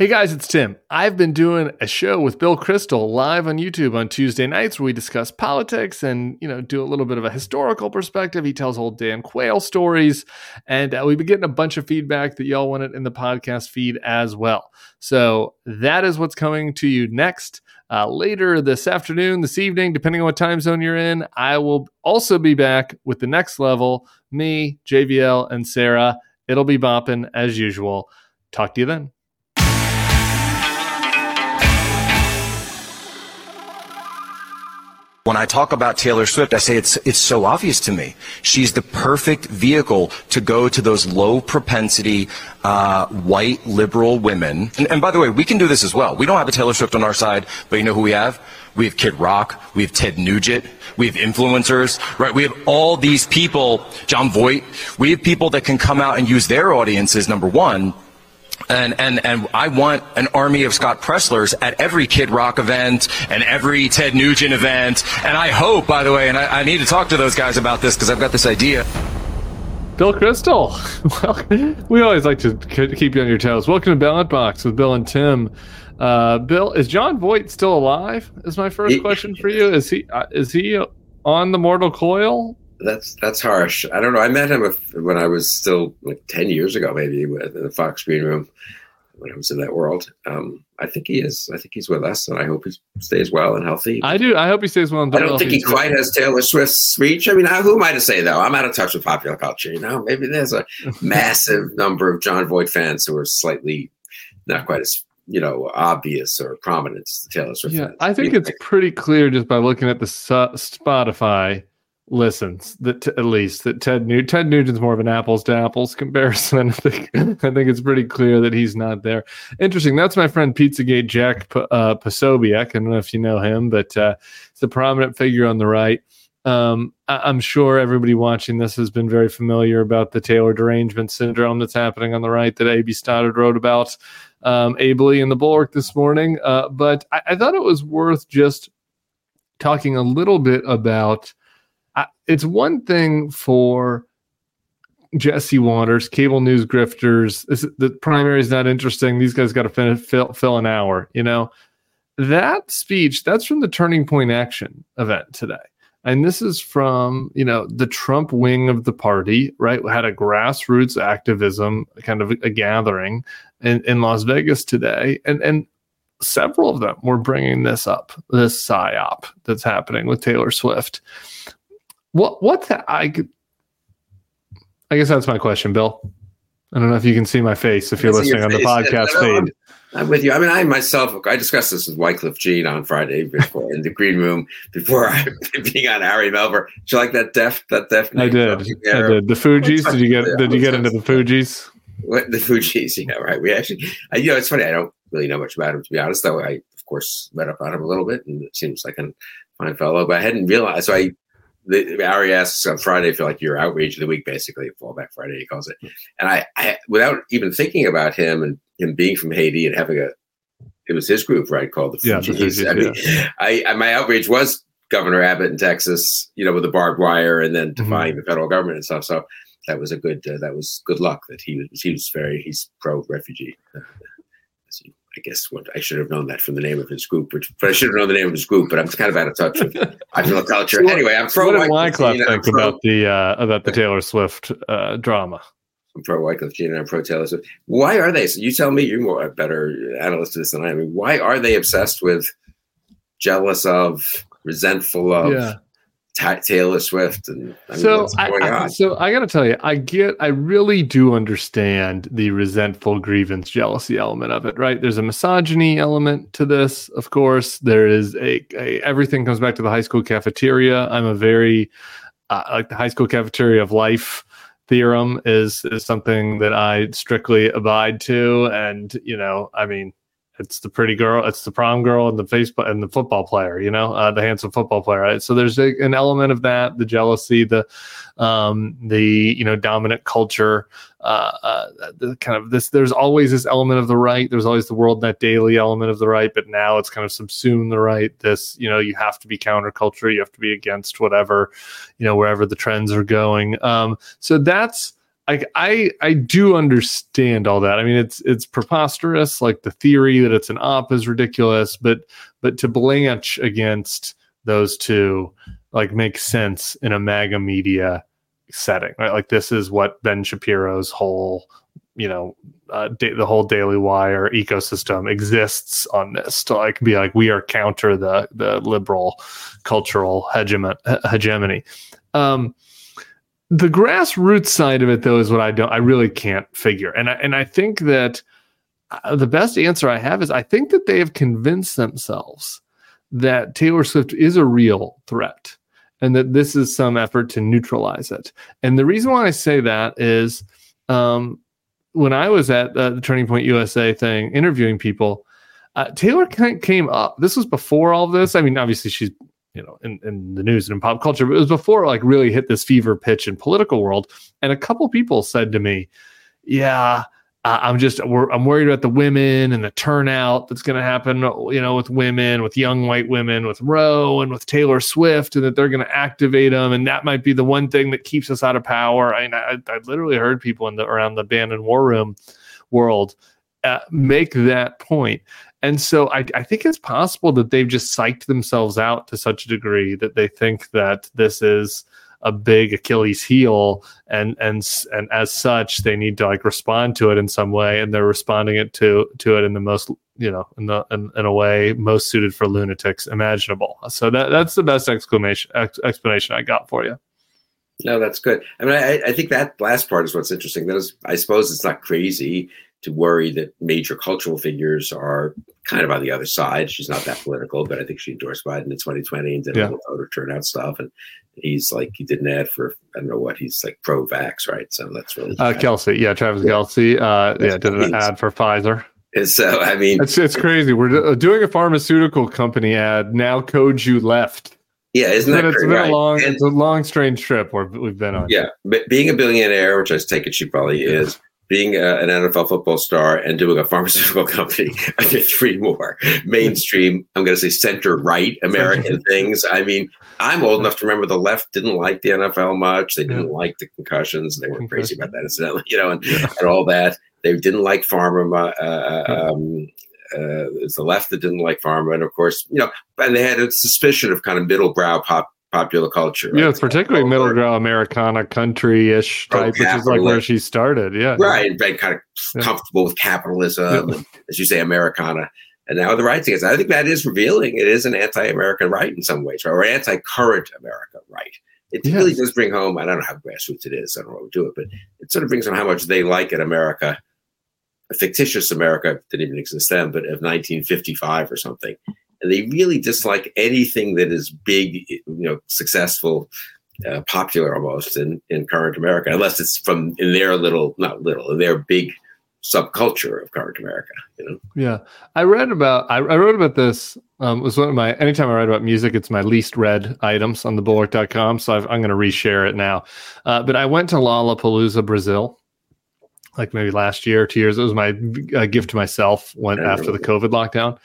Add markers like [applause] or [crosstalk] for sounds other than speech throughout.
Hey guys, it's Tim. I've been doing a show with Bill Kristol live on YouTube on Tuesday nights where we discuss politics and, you know, do a little bit of a historical perspective. He tells old Dan Quayle stories. And uh, we've been getting a bunch of feedback that y'all wanted in the podcast feed as well. So that is what's coming to you next. Uh, later this afternoon, this evening, depending on what time zone you're in, I will also be back with the next level. Me, JVL, and Sarah. It'll be bopping as usual. Talk to you then. When I talk about Taylor Swift, I say it's, it's so obvious to me. She's the perfect vehicle to go to those low propensity, uh, white liberal women. And, and by the way, we can do this as well. We don't have a Taylor Swift on our side, but you know who we have? We have Kid Rock. We have Ted Nugent. We have influencers, right? We have all these people, Jon Voight. We have people that can come out and use their audiences, number one, and, and, and I want an army of Scott Presslers at every Kid Rock event and every Ted Nugent event. And I hope, by the way, and I, I need to talk to those guys about this because I've got this idea. Bill Kristol, [laughs] Well, we always like to keep you on your toes. Welcome to Ballot Box with Bill and Tim. Uh, Bill, is Jon Voight still alive? Is my first question for you. Is he uh, is he on the mortal coil? That's that's harsh. I don't know. I met him when I was still like ten years ago, maybe in the Fox Green Room when I was in that world. Um, I think he is. I think he's with us, and I hope he stays well and healthy. I do. I hope he stays well. And I don't think he quite has Taylor Swift's reach. I mean, who am I to say though? I'm out of touch with popular culture. You know, maybe there's a [laughs] massive number of Jon Voight fans who are slightly not quite as you know obvious or prominent as the Taylor Swift. Yeah, fans. I think it's pretty clear just by looking at the Spotify listens that t- at least that Ted New Ted Nugent's more of an apples to apples [laughs] comparison. I think I think it's pretty clear that he's not there. Interesting. That's my friend Pizzagate Jack P- uh, Posobiec. I don't know if you know him, but uh, it's a prominent figure on the right. Um, I- am sure everybody watching this has been very familiar about the Taylor derangement syndrome that's happening on the right that A.B. Stoddard wrote about um, ably in the Bulwark this morning. Uh, but I-, I thought it was worth just talking a little bit about it's one thing for Jesse Watters, cable news grifters. The primary is not interesting. These guys got to fill, fill an hour. You know that speech. That's from the Turning Point Action event today, and this is from you know the Trump wing of the party. Right, had a grassroots activism kind of a gathering in, in Las Vegas today, and and several of them were bringing this up, this psyop that's happening with Taylor Swift. What what's that? I I guess that's my question, Bill. I don't know if you can see my face if you're listening on the podcast feed. I'm, with you. I mean, I myself, I discussed this with Wyclef Jean on Friday before in the green room before I [laughs] being on Ari Melber. Did you like that deaf that deaf? I did. I did. The Fugees. Did you get? Did you get into the Fugees? What the Fugees? Yeah, right. We actually, I, you know, it's funny. I don't really know much about him to be honest. Though I, of course, read up on him a little bit, and it seems like a fine fellow. But I hadn't realized. So I the, Ari asks on Friday for like your outrage of the week, basically Fallback Friday, he calls it. And I, I, without even thinking about him and him being from Haiti and having a, it was his group, right? Called the Fugees. Yeah, I mean, yeah. I, I, my outrage was Governor Abbott in Texas, you know, with the barbed wire and then mm-hmm. defying mm-hmm. the federal government and stuff. So that was a good, uh, that was good luck that he was, he was very, he's pro refugee. I guess what I should have known that from the name of his group, which but I should have known the name of his group, but I'm kind of out of touch with popular culture. anyway, I'm pro. What did Wyclef think pro, about the uh, about the Taylor Swift uh, drama? I'm pro Wyclef Jean and I'm pro Taylor Swift. Why are they? So you tell me. You're more a better analyst of this than I am. Mean, why are they obsessed with, jealous of, resentful of? Yeah. Taylor Swift and I mean, so I, I, so I got to tell you, I get, I really do understand the resentful grievance, jealousy element of it. Right? There's a misogyny element to this, of course. There is a, a everything comes back to the high school cafeteria. I'm a very uh, like the high school cafeteria of life theorem is is something that I strictly abide to, and you know, I mean, it's the pretty girl, it's the prom girl, and the Facebook and the football player. You know, uh, the handsome football player. Right? So there's a, an element of that, the jealousy, the um, the you know dominant culture, uh, uh, the kind of this. There's always this element of the right. There's always the WorldNet Daily element of the right, but now it's kind of subsumed the right. This you know you have to be counterculture. You have to be against whatever you know wherever the trends are going. Um, so that's like I I do understand all that. I mean, it's it's preposterous. Like the theory that it's an op is ridiculous, but but to blanch against those two like makes sense in a MAGA media setting, right? Like this is what Ben Shapiro's whole you know uh, da- the whole Daily Wire ecosystem exists on this to like be like we are counter the the liberal cultural hegemon- hegemony. Um, the grassroots side of it, though, is what I don't, I really can't figure, and I and I think that uh, the best answer I have is I think that they have convinced themselves that Taylor Swift is a real threat, and that this is some effort to neutralize it. And the reason why I say that is, um, when I was at uh, the Turning Point USA thing interviewing people, uh, Taylor came up. This was before all this. I mean, obviously she's you know in, in the news and in pop culture but it was before like really hit this fever pitch in political world. And a couple people said to me yeah i'm just i'm worried about the women and the turnout that's going to happen you know with women with young white women with roe and with taylor swift and that they're going to activate them and that might be the one thing that keeps us out of power. I i, I literally heard people in the around the Bannon War Room world uh, make that point and so I, I, think it's possible that they've just psyched themselves out to such a degree that they think that this is a big Achilles heel, and and and as such, they need to like respond to it in some way, and they're responding it to to it in the most you know in the in, in a way most suited for lunatics imaginable. So that that's the best exclamation ex, explanation I got for you. No, that's good. I mean, I, I think that last part is what's interesting. That is, I suppose it's not crazy to worry that major cultural figures are kind of on the other side. She's not that political, but I think she endorsed Biden in 2020 and did yeah. a little voter turnout stuff. And he's like, he did an ad for, I don't know what, he's like pro vax, right? So that's really. Uh, Kelce, yeah, Travis yeah. Kelce, uh, yeah, did an ad for Pfizer. And so, I mean, it's, it's crazy. We're doing a pharmaceutical company ad. Now, code you left. Yeah, isn't that it's great? been right? a long, and, it's a long, strange trip we've been on. Yeah, but being a billionaire, which I take it she probably is, being a, an NFL football star and doing a pharmaceutical [laughs] company. I did three more mainstream, I'm going to say center right American things. I mean, I'm old enough to remember the left didn't like the NFL much. They didn't yeah. like the concussions. They were crazy about that, incidentally, you know, and, yeah. and all that. They didn't like pharma. Uh, uh um, uh, it's the left that didn't like pharma, and of course, you know, and they had a suspicion of kind of middle brow pop popular culture. Right? Yeah, it's particularly middle ground Americana country ish oh, type, which is like where she started. Yeah. Right. And kind of yeah. comfortable with capitalism, yeah. and, as you say, Americana. And now the right thing is, I think that is revealing. It is an anti American right in some ways, or anti current America right. It yes. really does bring home, I don't know how grassroots it is, I don't know what to do it, but it sort of brings home how much they like in America, a fictitious America didn't even exist then, but of 1955 or something and they really dislike anything that is big, you know, successful, uh, popular almost in, in current America, unless it's from in their little, not little, in their big subculture of current America. You know. Yeah, I read about. I, I wrote about this. Um, it was one of my. Anytime I write about music, it's my least read items on thebulwark.com. So i am going to reshare it now. Uh, but I went to Lollapalooza, Brazil. Like maybe last year or two years, it was my uh, gift to myself when after the COVID lockdown,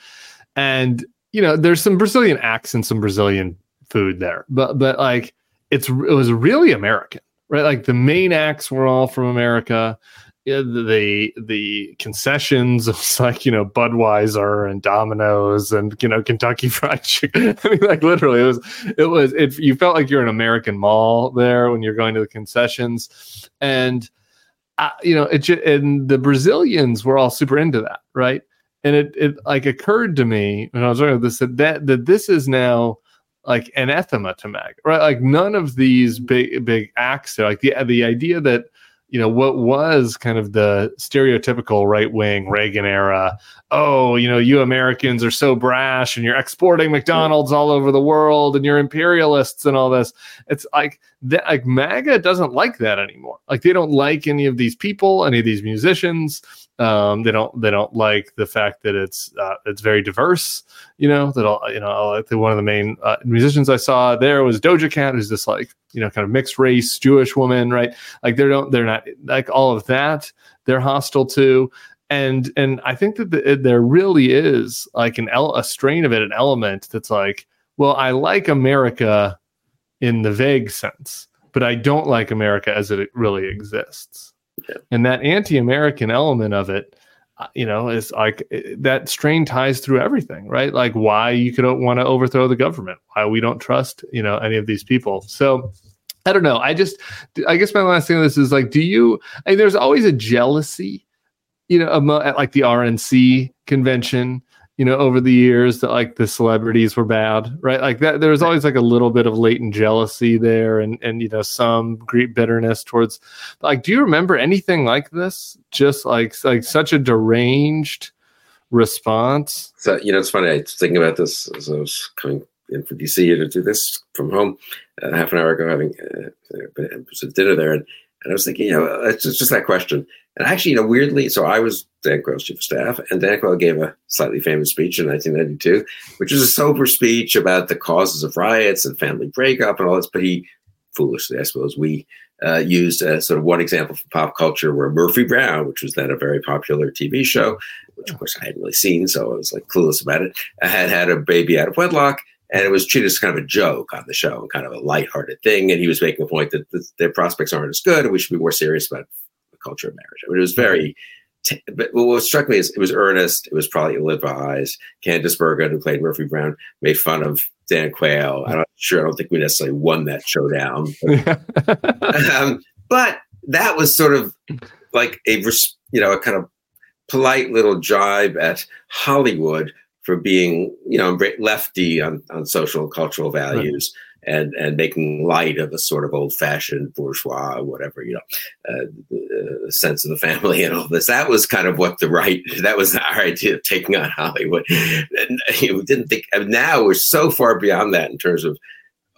and you know, there's some Brazilian acts and some Brazilian food there, but but like it's it was really American, right? Like the main acts were all from America. the the concessions [laughs] was like you know Budweiser and Domino's and you know Kentucky [laughs] Fried Chicken. I mean, like literally, it was it was it. You felt like you're an American mall there when you're going to the concessions, and uh, you know it. And the Brazilians were all super into that, right? And it it like occurred to me when I was learning this that that, that this is now like anathema to mag, right? Like none of these big big acts, like the the idea that you know what was kind of the stereotypical right wing Reagan era. Oh, you know, you Americans are so brash, and you're exporting McDonald's all over the world, and you're imperialists and all this. It's like that. Like MAGA doesn't like that anymore. Like they don't like any of these people, any of these musicians um, they don't they don't like the fact that it's uh, it's very diverse. You know that all you know one of the main uh, musicians I saw there was Doja Cat, who's this like you know kind of mixed race Jewish woman, right? Like they don't they're not like all of that. They're hostile to. And and I think that the, there really is like an a strain of it, an element that's like, well, I like America in the vague sense, but I don't like America as it really exists yeah. and that anti-American element of it, uh, you know, is like that strain ties through everything, right? Like why you could want to overthrow the government, why we don't trust, you know, any of these people. So I don't know. I just, I guess my last thing on this is like, do you? I mean, there's always a jealousy, you know, at like the RNC convention, you know, over the years that like the celebrities were bad, right? Like that, there was always like a little bit of latent jealousy there, and and you know some great bitterness towards. Like, do you remember anything like this? Just like like such a deranged response. So you know, it's funny. I was thinking about this as I was coming in for DC to do this from home uh, half an hour ago, having uh, dinner there, and, and I was thinking, you know, it's just, just, that question. And actually, you know, weirdly, so I was Dan Quayle's chief of staff, and Dan Quayle gave a slightly famous speech in 1992, which was a sober speech about the causes of riots and family breakup and all this. But he, foolishly, I suppose, we uh, used uh, sort of one example from pop culture where Murphy Brown, which was then a very popular TV show, which of course I hadn't really seen, so I was like clueless about it, had had a baby out of wedlock and it was treated as kind of a joke on the show kind of a lighthearted thing. And he was making a point that the, their prospects aren't as good, and we should be more serious about culture of marriage. I mean, it was very. T- but what struck me is it was earnest. It was probably ill-advised. Candice Bergen, who played Murphy Brown, made fun of Dan Quayle. I'm not sure. I don't think we necessarily won that showdown. But, [laughs] um, but that was sort of like a you know a kind of polite little jibe at Hollywood for being, you know, lefty on, on social and cultural values right. And, and making light of a sort of old fashioned bourgeois, whatever, you know, uh, the sense of the family and all this. That was kind of what the right, that was our idea of taking on Hollywood. And you know, we didn't think, now we're so far beyond that in terms of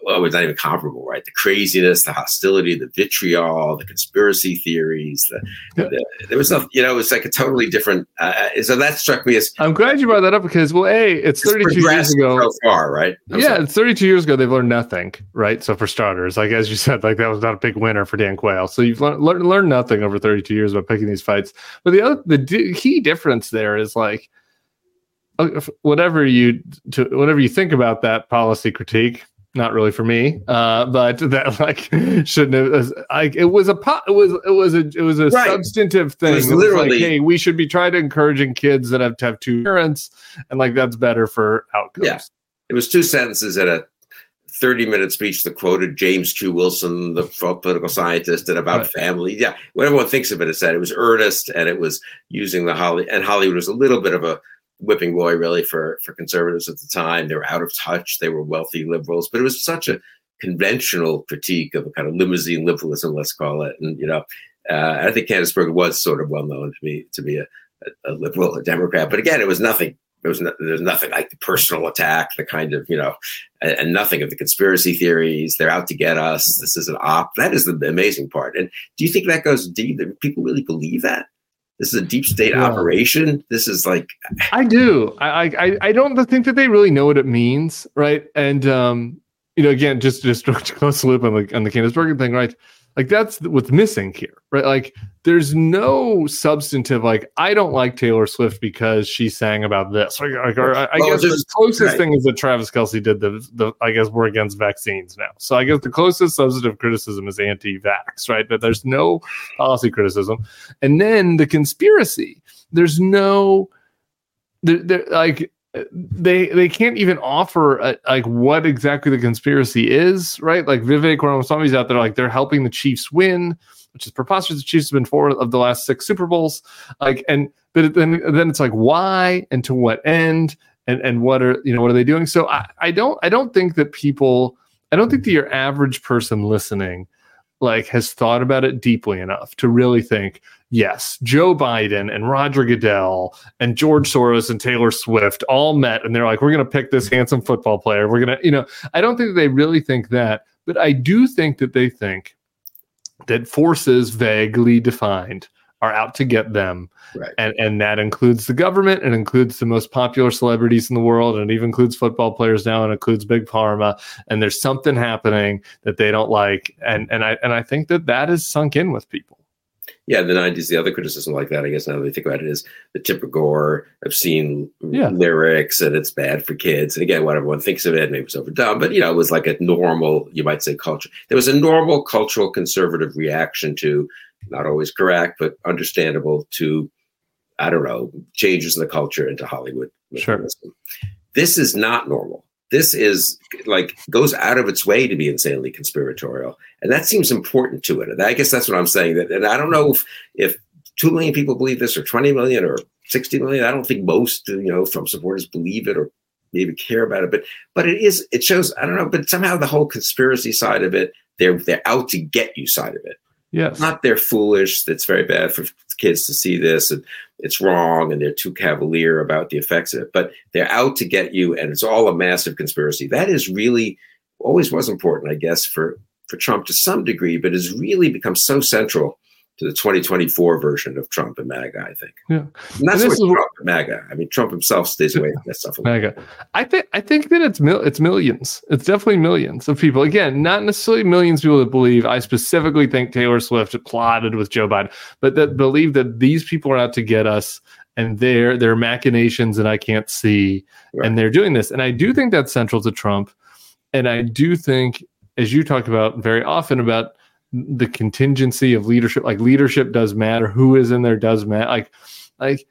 well, it's not even comparable, right? The craziness, the hostility, the vitriol, the conspiracy theories. The, the, there was no, you know, it was like a totally different. Uh, so that struck me as. I'm glad you brought that up because, well, a it's, it's 32 years ago. So far, right? I'm yeah, sorry. it's 32 years ago. They've learned nothing, right? So for starters, like as you said, like that was not a big winner for Dan Quayle. So you've learned learned, learned nothing over 32 years about picking these fights. But the other, the d- key difference there is like uh, whatever you to whatever you think about that policy critique not really for me uh but that [laughs] like shouldn't have like it was a it was it was a it was a right. substantive thing it was literally it was like, hey we should be trying to encouraging kids that have to have two parents and like that's better for outcomes yeah it was two sentences in a 30 minute speech that quoted James Q. Wilson, the political scientist, and about right. family. Yeah, what everyone thinks of it, it is that it was earnest and it was using the Holly, and Hollywood was a little bit of a whipping boy really for for conservatives at the time. They were out of touch. They were wealthy liberals, but it was such a conventional critique of a kind of limousine liberalism, let's call it. And you know, uh, I think Bergen was sort of well known to be to be a, a, liberal, a Democrat. But again, it was nothing. There was no, there's nothing like the personal attack, the kind of you know, and, and, nothing of the conspiracy theories. They're out to get us. This is an op. That is the amazing part. And do you think that goes deep? That people really believe that? This is a deep state yeah. operation. This is like I do. I, I I don't think that they really know what it means, right? And um, you know, again, just just [laughs] to close the loop on the on the Candice Bergen thing, right? Like that's what's missing here, right? Like there's no substantive like I don't like Taylor Swift because she sang about this. Like, like or, I, well, guess the closest right. thing is that Travis Kelce did the the I guess we're against vaccines now. So I guess the closest substantive criticism is anti-vax, right? But there's no policy criticism, and then the conspiracy. There's no, there, there like they they can't even offer a, like what exactly the conspiracy is, right? Like Vivek Ramaswamy's out there, like they're helping the Chiefs win, which is preposterous. The Chiefs have been four of the last six Super Bowls, like, and but then then it's like why and to what end and and what are you know what are they doing? So I I don't I don't think that people I don't think that your average person listening like has thought about it deeply enough to really think yes, Joe Biden and Roger Goodell and George Soros and Taylor Swift all met and they're like, we're going to pick this handsome football player. We're going to, you know, I don't think they really think that, but I do think that they think that forces vaguely defined are out to get them. Right. And and that includes the government, and includes the most popular celebrities in the world, and it even includes football players now, and includes big pharma. And there's something happening that they don't like, and and I and I think that that is sunk in with people. Yeah, the '90s. The other criticism like that, I guess, now that we think about it, is the Tipper Gore obscene yeah. lyrics, and it's bad for kids. And again, what everyone thinks of it, maybe it's overdone, but you know, it was like a normal, you might say, culture. There was a normal cultural conservative reaction to not always correct, but understandable to, I don't know, changes in the culture into Hollywood. Sure. This is not normal. This is like goes out of its way to be insanely conspiratorial, and that seems important to it. And I guess that's what I'm saying. That, and I don't know if, if two million people believe this, or 20 million, or 60 million. I don't think most, you know, Trump supporters believe it or maybe care about it, but but it is. It shows. I don't know, but somehow the whole conspiracy side of it, they're they're out to get you side of it. Yes. Not they're foolish. That's very bad for kids to see this and it's wrong and they're too cavalier about the effects of it. But they're out to get you and it's all a massive conspiracy. That is really always was important, I guess, for for Trump to some degree, but has really become so central to the 2024 version of Trump and MAGA, I think. Yeah. And that's and what Trump and MAGA. I mean, Trump himself stays away from that stuff. MAGA. I think I think that it's mil- it's millions. It's definitely millions of people. Again, not necessarily millions of people that believe. I specifically think Taylor Swift plotted with Joe Biden, but that believe that these people are out to get us and their their machinations that I can't see, right. and they're doing this. And I do think that's central to Trump. And I do think, as you talk about very often about the contingency of leadership like leadership does matter who is in there does matter like like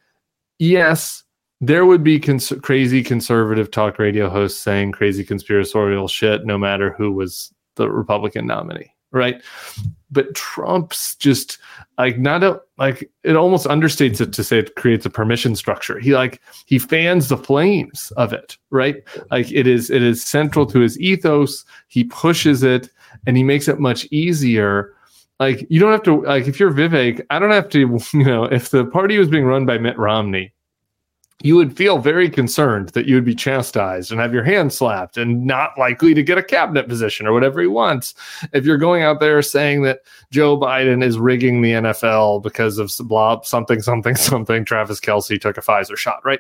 yes there would be cons- crazy conservative talk radio hosts saying crazy conspiratorial shit no matter who was the republican nominee right? But trump's just like not a like it almost understates it to say it creates a permission structure. He like he fans the flames of it right? Like it is it is central to his ethos. He pushes it and he makes it much easier. Like you don't have to like if you're Vivek, I don't have to, [laughs] you know, if the party was being run by Mitt Romney, you would feel very concerned that you would be chastised and have your hand slapped and not likely to get a cabinet position or whatever he wants. If you're going out there saying that Joe Biden is rigging the NFL because of blah, something, something, [laughs] something, Travis Kelce took a Pfizer shot, right?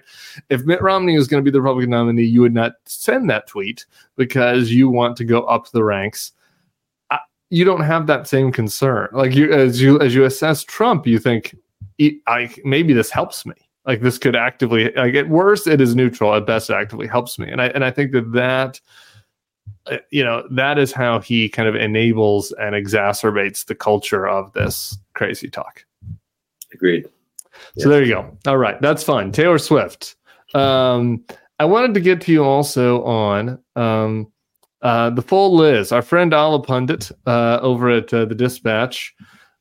If Mitt Romney is going to be the Republican nominee, you would not send that tweet because you want to go up the ranks you don't have that same concern. Like you, as you as you assess Trump, you think, I maybe this helps me. Like this could actively, like at worst, it is neutral. At best, it actively helps me. And I and I think that that, uh, you know, that is how he kind of enables and exacerbates the culture of this crazy talk. Agreed. So there you go. All right, that's fine Taylor Swift. Um, I wanted to get to you also on. Um, uh, the full Liz, our friend Allahpundit uh, over at uh, the Dispatch,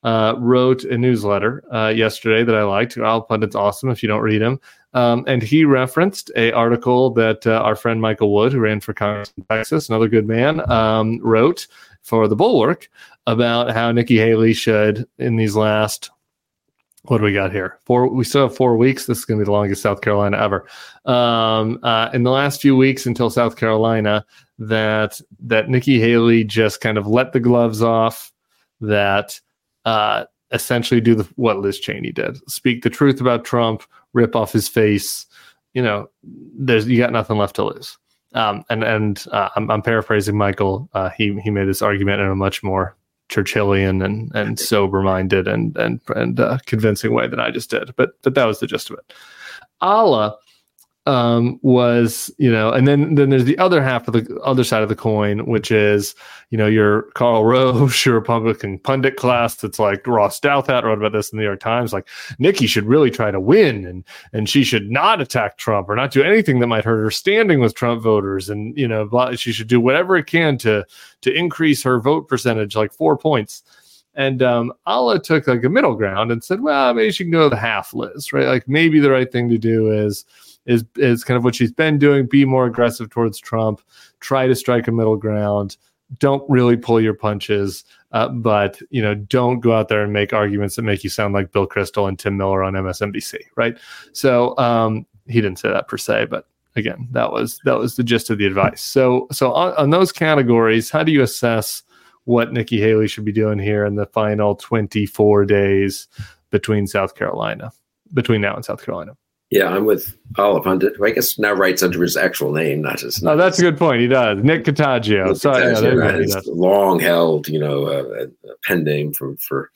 uh, wrote a newsletter uh, yesterday that I liked. Allahpundit's awesome if you don't read him. Um, and he referenced a article that our friend Michael Wood, who ran for Congress in Texas, another good man, um, wrote for the Bulwark about how Nikki Haley should, in these last what do we got here? Four. We still have four weeks. This is going to be the longest South Carolina ever. Um, uh, in the last few weeks until South Carolina, that that Nikki Haley just kind of let the gloves off, that uh, essentially do the what Liz Cheney did, speak the truth about Trump, rip off his face. You know, there's you got nothing left to lose. Um, and and uh, I'm, I'm, paraphrasing Michael. Uh, he he made this argument in a much more Churchillian and and [laughs] sober minded and and and uh, convincing way than I just did. But but that was the gist of it. Alla um, was you know, and then then there's the other half of the other side of the coin, which is you know your Karl [laughs] Rove, your Republican pundit class that's like Ross Douthat wrote about this in the New York Times, like Nikki should really try to win and and she should not attack Trump or not do anything that might hurt her standing with Trump voters, and you know she should do whatever it can to to increase her vote percentage like four points. And um, Alla took like a middle ground and said, well, maybe she can go the half list, right? Like maybe the right thing to do is is is kind of what she's been doing. Be more aggressive towards Trump. Try to strike a middle ground. Don't really pull your punches, uh, but you know, don't go out there and make arguments that make you sound like Bill Kristol and Tim Miller on MSNBC, right? So um, he didn't say that per se, but again, that was that was the gist of the advice. So so on, on those categories, how do you assess what Nikki Haley should be doing here in the final 24 days between South Carolina, between now and South Carolina? Yeah, I'm with Pundit, who I guess now writes under his actual name, not his. No, that's a good point. He does. Nick Sorry, Catoggio, yeah, long held, you know, uh, a pen name for for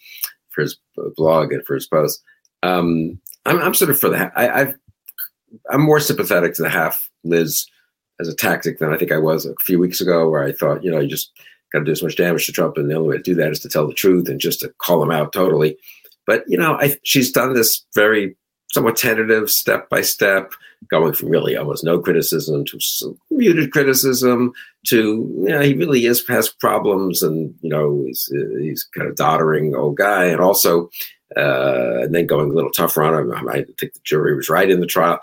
for his blog and for his post. Um, I'm, I'm sort of for the. I, I've, I'm more sympathetic to the half Liz as a tactic than I think I was a few weeks ago, where I thought, you know, you just got to do as much damage to Trump, and the only way to do that is to tell the truth and just to call him out totally. But you know, I, she's done this very somewhat tentative, step by step, going from really almost no criticism to some muted criticism to you know, he really is has problems, and you know he's he's kind of doddering old guy, and also uh, and then going a little tougher on him. I think the jury was right in the trial.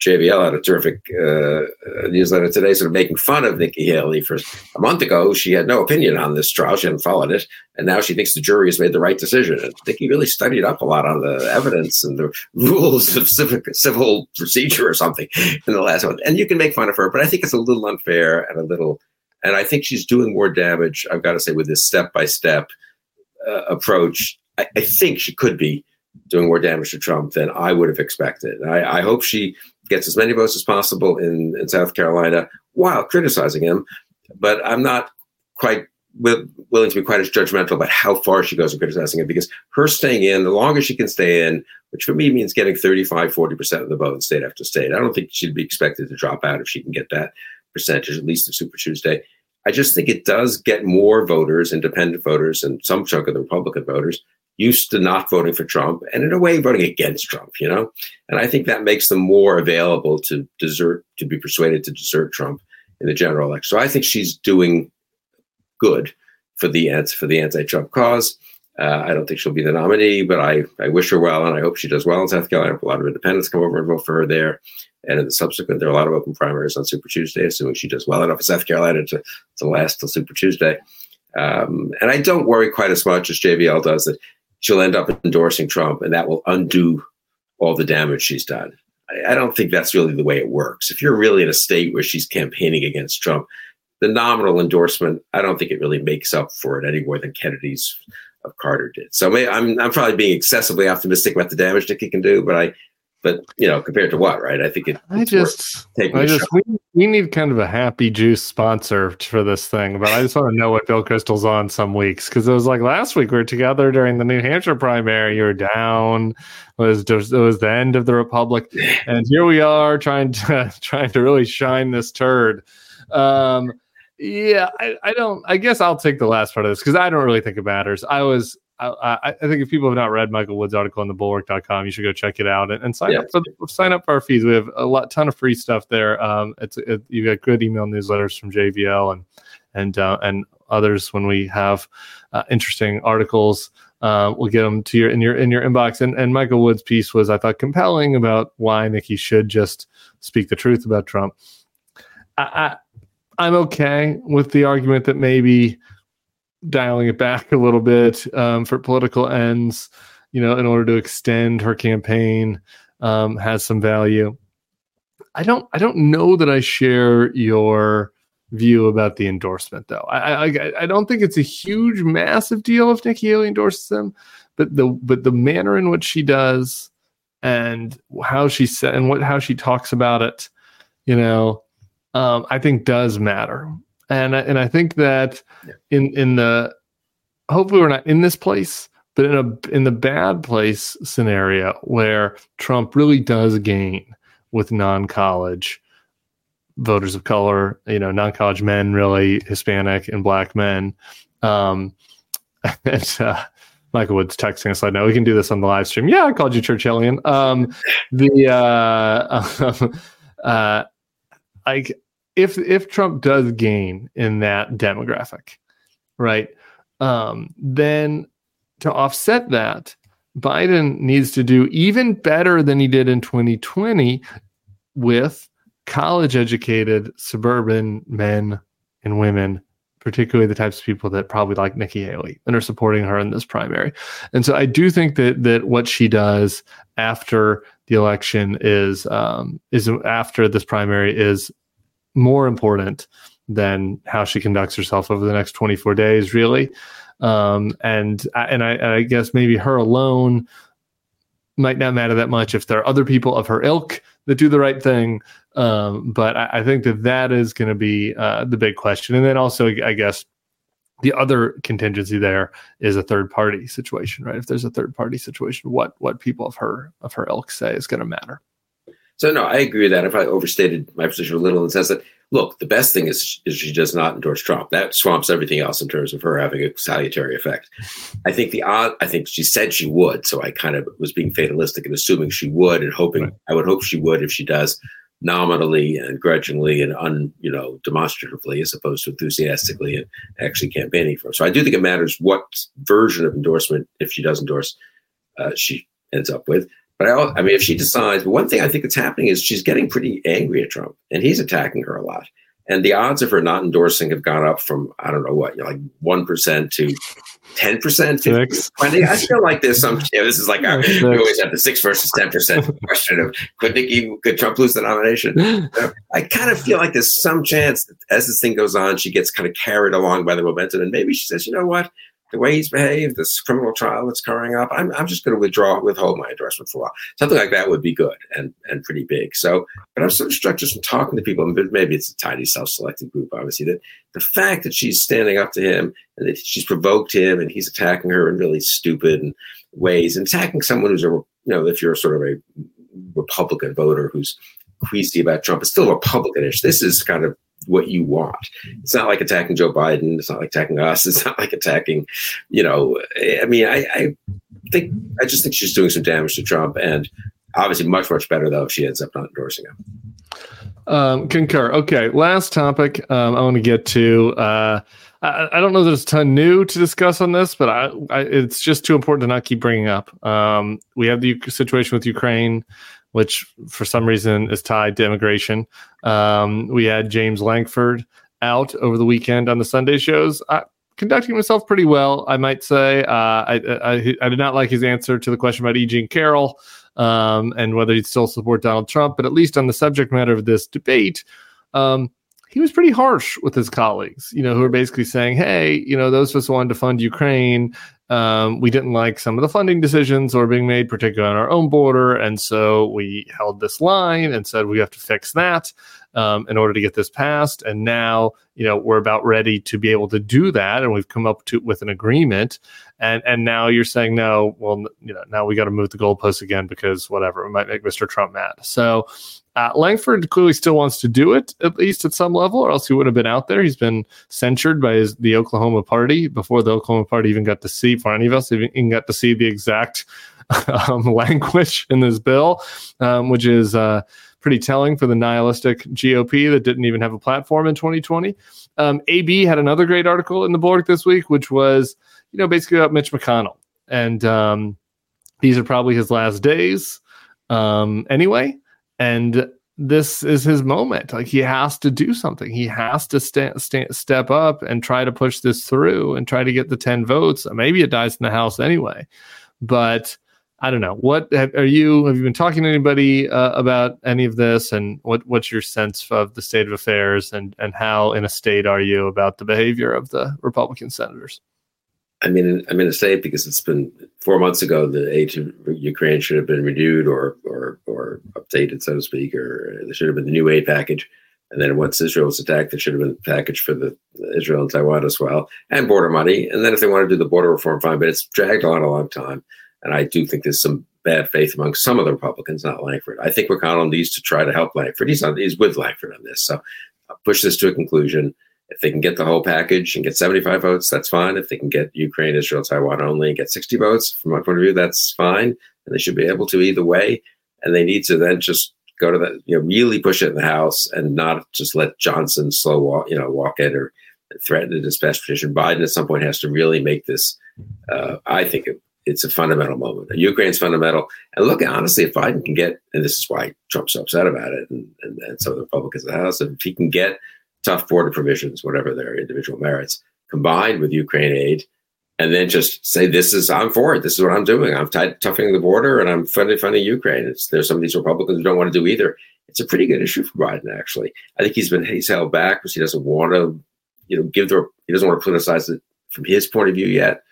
JVL had a terrific uh, uh, newsletter today, sort of making fun of Nikki Haley. For a month ago, she had no opinion on this trial; she hadn't followed it, and now she thinks the jury has made the right decision. And Nikki really studied up a lot on the evidence and the rules of civic, civil procedure or something in the last one. And you can make fun of her, but I think it's a little unfair and a little. And I think she's doing more damage. I've got to say, with this step by step approach, I, I think she could be doing more damage to Trump than I would have expected. I, I, hope she gets as many votes as possible in, in South Carolina while criticizing him. But I'm not quite willing to be quite as judgmental about how far she goes in criticizing him because her staying in, the longer she can stay in, which for me means getting 35, 40% of the vote state after state. I don't think she'd be expected to drop out if she can get that percentage, at least of Super Tuesday. I just think it does get more voters, independent voters, and some chunk of the Republican voters used to not voting for Trump and in a way voting against Trump, you know? And I think that makes them more available to desert, to be persuaded to desert Trump in the general election. So I think she's doing good for the for the anti-Trump cause. Uh, I don't think she'll be the nominee, but I, I wish her well, and I hope she does well in South Carolina. A lot of independents come over and vote for her there. And in the subsequent, there are a lot of open primaries on Super Tuesday, assuming she does well enough in South Carolina to, to last till Super Tuesday. Um, and I don't worry quite as much as JVL does that she'll end up endorsing Trump, and that will undo all the damage she's done. I, I don't think that's really the way it works. If you're really in a state where she's campaigning against Trump, the nominal endorsement, I don't think it really makes up for it any more than Kennedy's of Carter did. So I'm I'm probably being excessively optimistic about the damage Nikki can do, but I but you know, compared to what, right? I think it. I just, I just, we, we need kind of a happy juice sponsor for this thing, but I just want to know what Bill Kristol's on some weeks because it was like last week we were together during the New Hampshire primary. You were down. It was just, it was the end of the republic, and here we are trying to [laughs] trying to really shine this turd. Um, yeah, I, I don't. I guess I'll take the last part of this because I don't really think it matters. I was I, I, think if people have not read Michael Wood's article on the bulwark.com, you should go check it out and, and sign yeah. up for the, sign up for our feeds. We have a lot ton of free stuff there. Um, it's it, you got good email newsletters from JVL and and uh, and others when we have uh, interesting articles. Uh, we'll get them to your in your in your inbox. And and Michael Wood's piece was I thought compelling about why Nikki should just speak the truth about Trump. I, I I'm okay with the argument that maybe dialing it back a little bit um, for political ends, you know, in order to extend her campaign, um, has some value. I don't. I don't know that I share your view about the endorsement, though. I, I, I don't think it's a huge, massive deal if Nikki Haley endorses them, but the but the manner in which she does and how she said and what how she talks about it, you know, um, I think does matter and and I think that yeah. in in the hopefully we're not in this place, but in a in the bad place scenario where Trump really does gain with non-college voters of color, you know, non-college men, really Hispanic and black men. Um, [laughs] and uh, Michael Wood's texting us like, "No, we can do this on the live stream." Yeah, I called you Churchillian. Um, the uh, [laughs] uh, like if if Trump does gain in that demographic, right, um, then to offset that, Biden needs to do even better than he did in 2020 with college educated suburban men and women, particularly the types of people that probably like Nikki Haley and are supporting her in this primary. And so I do think that that what she does after the election is um, is after this primary is more important than how she conducts herself over the next 24 days, really. Um, and and I, I guess maybe her alone might not matter that much if there are other people of her ilk that do the right thing. Um, but I, I, think that that is going to be uh, the big question. And then also, I guess the other contingency there is a third party situation, right? If there's a third party situation, what what people of her of her ilk say is going to matter. So no, I agree with that. If I overstated my position a little in the sense that look, the best thing is, is she does not endorse Trump. That swamps everything else in terms of her having a salutary effect. I think the odd, I think she said she would, so I kind of was being fatalistic and assuming she would, and hoping right. I would hope she would if she does nominally and grudgingly and un you know demonstratively as opposed to enthusiastically and actually campaigning for. Her. So I do think it matters what version of endorsement, if she does endorse, uh, she ends up with. But I, I mean, if she decides, but one thing I think that's happening is she's getting pretty angry at Trump, and he's attacking her a lot. And the odds of her not endorsing have gone up from I don't know what, you know, like one percent to ten percent, twenty. I feel like there's some. You know, this is like our, we always have the six versus ten percent [laughs] question of could Nikki, could Trump lose the nomination? I kind of feel like there's some chance that as this thing goes on, she gets kind of carried along by the momentum, and maybe she says, you know what, the way he's behaved, this criminal trial that's coming up, I'm, I'm just going to withdraw, withhold my endorsement for a while. Something like that would be good and, and pretty big. So, but I'm sort of struck just from talking to people, maybe it's a tiny self-selected group, obviously, that the fact that she's standing up to him and that she's provoked him and he's attacking her in really stupid ways and attacking someone who's a, you know, if you're sort of a Republican voter who's queasy about Trump, it's still Republicanish. This is kind of what you want. It's not like attacking Joe Biden. It's not like attacking us. [laughs] It's not like attacking, you know. I mean, I, I think I just think she's doing some damage to Trump, and obviously much much better though if she ends up not endorsing him. Um, concur. Okay, last topic um, I want to get to. Uh, I, I, don't know there's a ton new to discuss on this, but I, I, it's just too important to not keep bringing up. Um, we have the situation with Ukraine which for some reason is tied to immigration. Um, we had James Lankford out over the weekend on the Sunday shows. Conducting himself pretty well, I might say. Uh, I, I, I did not like his answer to the question about E. Jean Carroll um, and whether he'd still support Donald Trump, but at least on the subject matter of this debate, um, he was pretty harsh with his colleagues, you know, who are basically saying, hey, you know, those of us who wanted to fund Ukraine, um, we didn't like some of the funding decisions that were being made, particularly on our own border. And so we held this line and said we have to fix that um, in order to get this passed. And now, you know, we're about ready to be able to do that. And we've come up to with an agreement. And and now you're saying, no, well, you know, now we got to move the goalposts again because whatever, it might make Mr. Trump mad. So uh, Lankford clearly still wants to do it, at least at some level, or else he would have been out there. He's been censured by his, the Oklahoma party before the Oklahoma party even got to see, for any of us, even got to see the exact [laughs] um, language in this bill, um, which is uh, pretty telling for the nihilistic GOP that didn't even have a platform in 2020. Um, AB had another great article in the blog this week, which was, you know, basically about Mitch McConnell. And um, these are probably his last days um, anyway and this is his moment. Like he has to do something. He has to st- st- step up and try to push this through and try to get the 10 votes. Maybe it dies in the House anyway. But I don't know. What have, are you? Have you been talking to anybody uh, about any of this? And what what's your sense of the state of affairs? And and how in a state are you about the behavior of the Republican senators? I mean, I'm in a state because it's been four months ago. The aid to Ukraine should have been renewed or or or updated, so to speak, or there should have been the new aid package. And then once Israel was attacked, there should have been a package for the Israel and Taiwan as well, and border money. And then if they want to do the border reform, fine. But it's dragged on a long time, and I do think there's some bad faith among some of the Republicans, not Lankford. I think McConnell needs to try to help Lankford. He's he's with Lankford on this, so I'll push this to a conclusion if they can get the whole package and get 75 votes, that's fine. If they can get Ukraine, Israel, Taiwan only and get 60 votes, from my point of view, that's fine. And they should be able to either way. And they need to then just go to the, you know, really push it in the House and not just let Johnson slow walk, you know, walk it or threaten to dispatch petition. Biden at some point has to really make this, uh, I think it, it's a fundamental moment. Ukraine's fundamental. And look, honestly, if Biden can get, and this is why Trump's upset about it, and, and, and some of the Republicans in the House, if he can get tough border provisions, whatever their individual merits, combined with Ukraine aid, and then just say, "This is I'm for it. This is what I'm doing. I'm t- toughening the border, and I'm funding funding Ukraine." It's, there's some of these Republicans who don't want to do either. It's a pretty good issue for Biden, actually. I think he's been he's held back because he doesn't want to, you know, give the he doesn't want to politicize it from his point of view yet.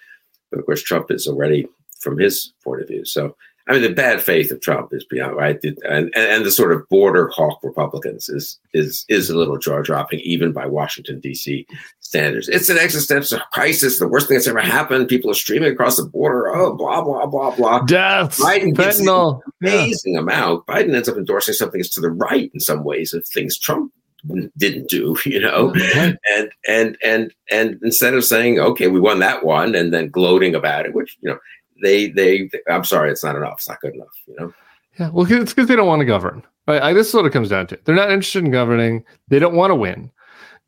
But of course, Trump is already from his point of view. So I mean, the bad faith of Trump is beyond right, and, and the sort of border hawk Republicans is is is a little jaw dropping, even by Washington D.C. standards. It's an existential crisis, the worst thing that's ever happened. People are streaming across the border. Oh, blah blah blah blah. Death. Biden gets an amazing amount. Biden ends up endorsing something that's to the right in some ways of things Trump didn't do, [laughs] you know, and and and and instead of saying, okay, we won that one, and then gloating about it, which you know, they they, I'm sorry, it's not enough. It's not good enough, you know. Yeah, well, it's because they don't want to govern. Right? I, this is what it comes down to. They're not interested in governing. They don't want to win.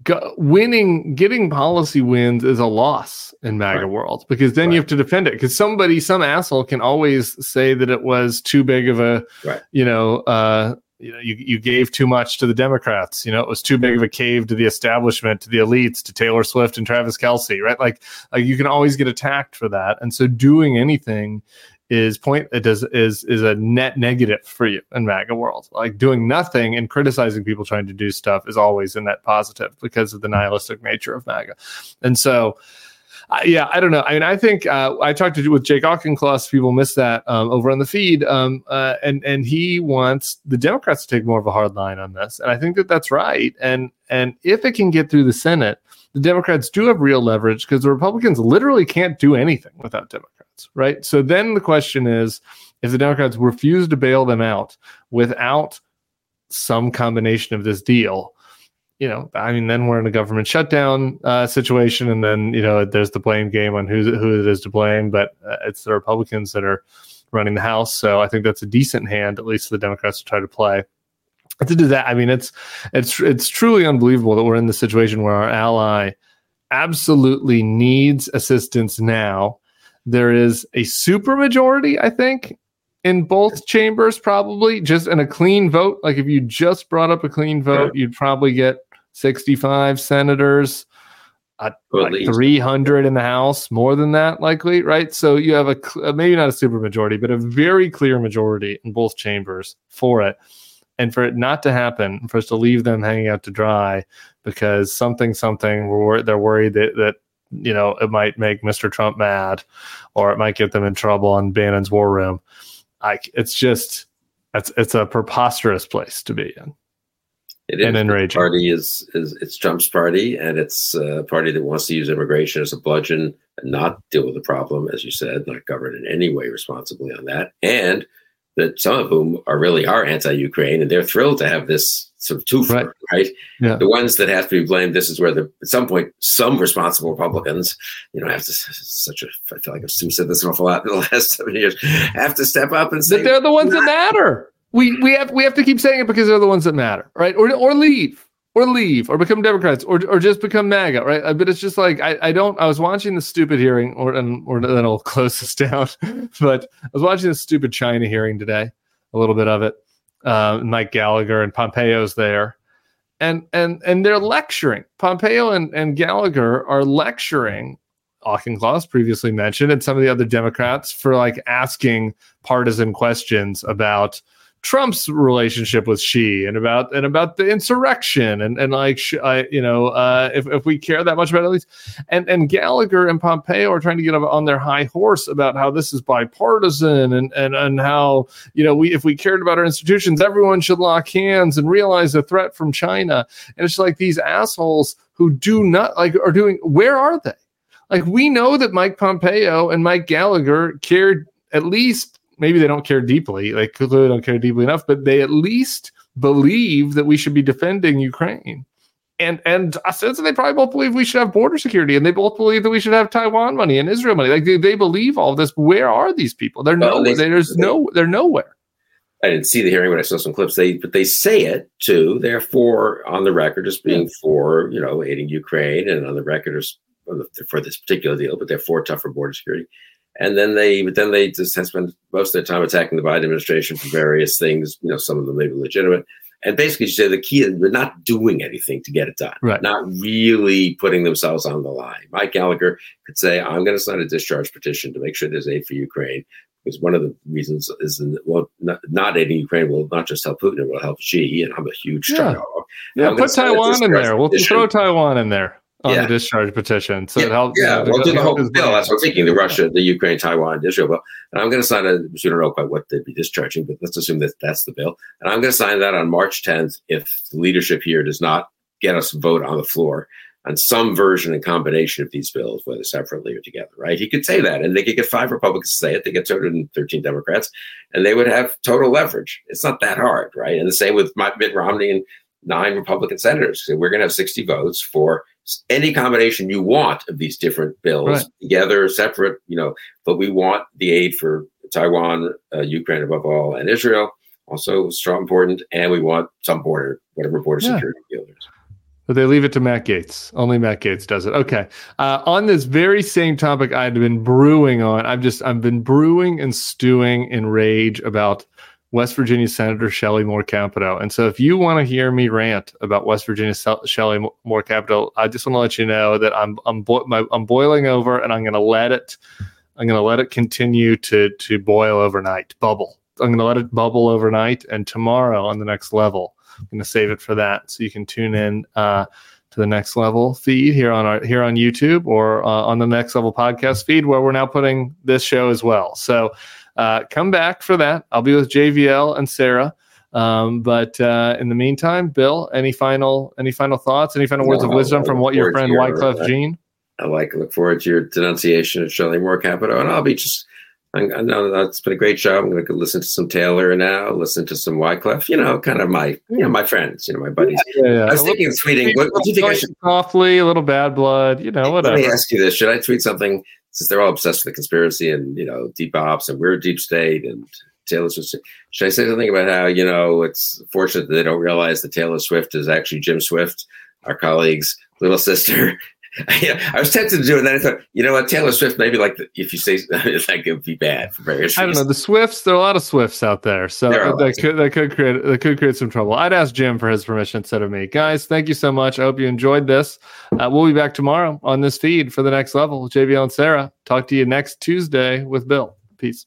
Go, winning, getting policy wins is a loss in MAGA Right. world because then you have to defend it. Because somebody, some asshole, can always say that it was too big of a, Right. you know, uh, you know, you, you gave too much to the Democrats. You know, it was too big of a cave to the establishment, to the elites, to Taylor Swift and Travis Kelce. Right? Like, like you can always get attacked for that. And so, doing anything is point it does is is a net negative for you in MAGA world. Like doing nothing and criticizing people trying to do stuff is always a net positive because of the nihilistic nature of MAGA. And so, uh, yeah, I don't know. I mean, I think uh, I talked to with Jake Auchincloss. People miss that um, over on the feed, um, uh, and and he wants the Democrats to take more of a hard line on this, and I think that that's right. And and if it can get through the Senate, the Democrats do have real leverage because the Republicans literally can't do anything without Democrats, right? So then the question is if the Democrats refuse to bail them out without some combination of this deal, you know, I mean, then we're in a government shutdown uh, situation, and then you know, there's the blame game on who who it is to blame, but uh, it's the Republicans that are running the House, so I think that's a decent hand, at least for the Democrats to try to play. To do that, I mean, it's it's it's truly unbelievable that we're in the situation where our ally absolutely needs assistance now. There is a supermajority, I think, in both chambers, probably just in a clean vote. Like if you just brought up a clean vote, you'd probably get 65 senators, uh, like least. 300 in the House, more than that, likely, right? So you have a uh, maybe not a supermajority, but a very clear majority in both chambers for it. And for it not to happen, for us to leave them hanging out to dry because something, something, we're, they're worried that, that, you know, it might make Mr. Trump mad or it might get them in trouble on Bannon's war room. Like, it's just, it's, it's a preposterous place to be in. It and enraging. party is, is it's Trump's party, and it's a party that wants to use immigration as a bludgeon and not deal with the problem, as you said, not govern in any way responsibly on that, and that some of whom are really are anti-Ukraine, and they're thrilled to have this sort of twofer, Right. right? Yeah. The ones that have to be blamed. This is where the at some point some responsible Republicans, you know, have to such a. I feel like I've said this an awful lot in the last [laughs] seven years. Have to step up and say That they're the ones that matter. We we have we have to keep saying it because they're the ones that matter, right? Or or leave, or leave, or become Democrats, or or just become MAGA, right? Uh, But it's just like I, I don't. I was watching the stupid hearing, or and or then I'll [laughs] close this down. but I was watching the stupid China hearing today, a little bit of it. Uh, Mike Gallagher and Pompeo's there, and and and they're lecturing. Pompeo and and Gallagher are lecturing. Auchincloss previously mentioned, and some of the other Democrats for like asking partisan questions about Trump's relationship with Xi and about and about the insurrection and and like sh- I, you know uh, if if we care that much about at least and and Gallagher and Pompeo are trying to get on their high horse about how this is bipartisan and and and how you know we if we cared about our institutions everyone should lock hands and realize the threat from China. And it's like these assholes who do not like are doing where are they? Like we know that Mike Pompeo and Mike Gallagher cared at least maybe they don't care deeply, like clearly don't care deeply enough, but they at least believe that we should be defending Ukraine. And and ostensibly they probably both believe we should have border security, and they both believe that we should have Taiwan money and Israel money. Like they, they believe all this. Where are these people? They're Well, no. they- there's they- no. They're nowhere. I didn't see the hearing, but I saw some clips. They but they say it too. They're for on the record as being for you know aiding Ukraine, and on the record as for this particular deal, but they're for tougher border security. And then they but then they just have spent most of their time attacking the Biden administration for various things. You know, some of them maybe legitimate. And basically, say the key is they're not doing anything to get it done. Right. Not really putting themselves on the line. Mike Gallagher could say, "I'm going to sign a discharge petition to make sure there's aid for Ukraine." because one of the reasons is well, not, not aiding Ukraine will not just help Putin, it will help Xi, and I'm a huge Yeah. China. Yeah, put Taiwan in there. We'll throw Taiwan in there. On Yeah. the discharge petition. So yeah, it helps. yeah. uh, well, do the whole bill. That's what I'm thinking. The Russia, the Ukraine, Taiwan, Israel bill. And I'm going to sign a. We don't know quite what they'd be discharging, but let's assume that that's the bill. And I'm going to sign that on March 10th if the leadership here does not get us a vote on the floor on some version and combination of these bills, whether separately or together. Right? He could say that, and they could get five Republicans to say it. They get 213 Democrats, and they would have total leverage. It's not that hard, right? And the same with Mitt Romney and nine Republican senators. So we're going to have 60 votes for any combination you want of these different bills Right. together, separate, you know, but we want the aid for Taiwan, uh, Ukraine above all, and Israel, also strong important, and we want some border, whatever border Yeah. security deal there is. But they leave it to Matt Gaetz. Only Matt Gaetz does it. Okay. Uh, on this very same topic, I'd been brewing on. I've just I've been brewing and stewing in rage about West Virginia Senator Shelley Moore Capito. And so, if you want to hear me rant about West Virginia Se- Shelley Moore Capito, I just want to let you know that I'm I'm bo- my, I'm boiling over, and I'm going to let it. I'm going to let it continue to to boil overnight, bubble. I'm going to let it bubble overnight, and tomorrow on the next level, I'm going to save it for that, so you can tune in uh, to the next level feed here on our here on YouTube or uh, on the next level podcast feed, where we're now putting this show as well. So uh, come back for that. I'll be with JVL and Sarah. Um, but uh, in the meantime, Bill, any final any final thoughts? Any final words of No, wisdom from what your friend Wyclef uh, Jean? I like look forward to your denunciation of Shelley Moore Capito, and I'll be just. I, I know that's been a great show. I'm going to listen to some Taylor now, listen to some Wyclef. You know, kind of my you know my friends, you know my buddies. Yeah, yeah. I was thinking of tweeting. What, what do you think I should? softly, a little bad blood, you know, whatever. Let me ask you this: Should I tweet something since they're all obsessed with the conspiracy and you know deep ops and we're deep state and Taylor Swift? Should I say something about how you know it's fortunate that they don't realize that Taylor Swift is actually Jim Swift, our colleague's little sister? Yeah, I was tempted to do it, and then I thought, you know what, Taylor Swift maybe like the, if you say [laughs] like it would be bad for various reasons. I don't know the Swifts. There are a lot of Swifts out there, so There that could that could create that could create some trouble. I'd ask Jim for his permission instead of me, guys. Thank you so much. I hope you enjoyed this. Uh, we'll be back tomorrow on this feed for the next level. JVL and Sarah talk to you next Tuesday with Bill. Peace.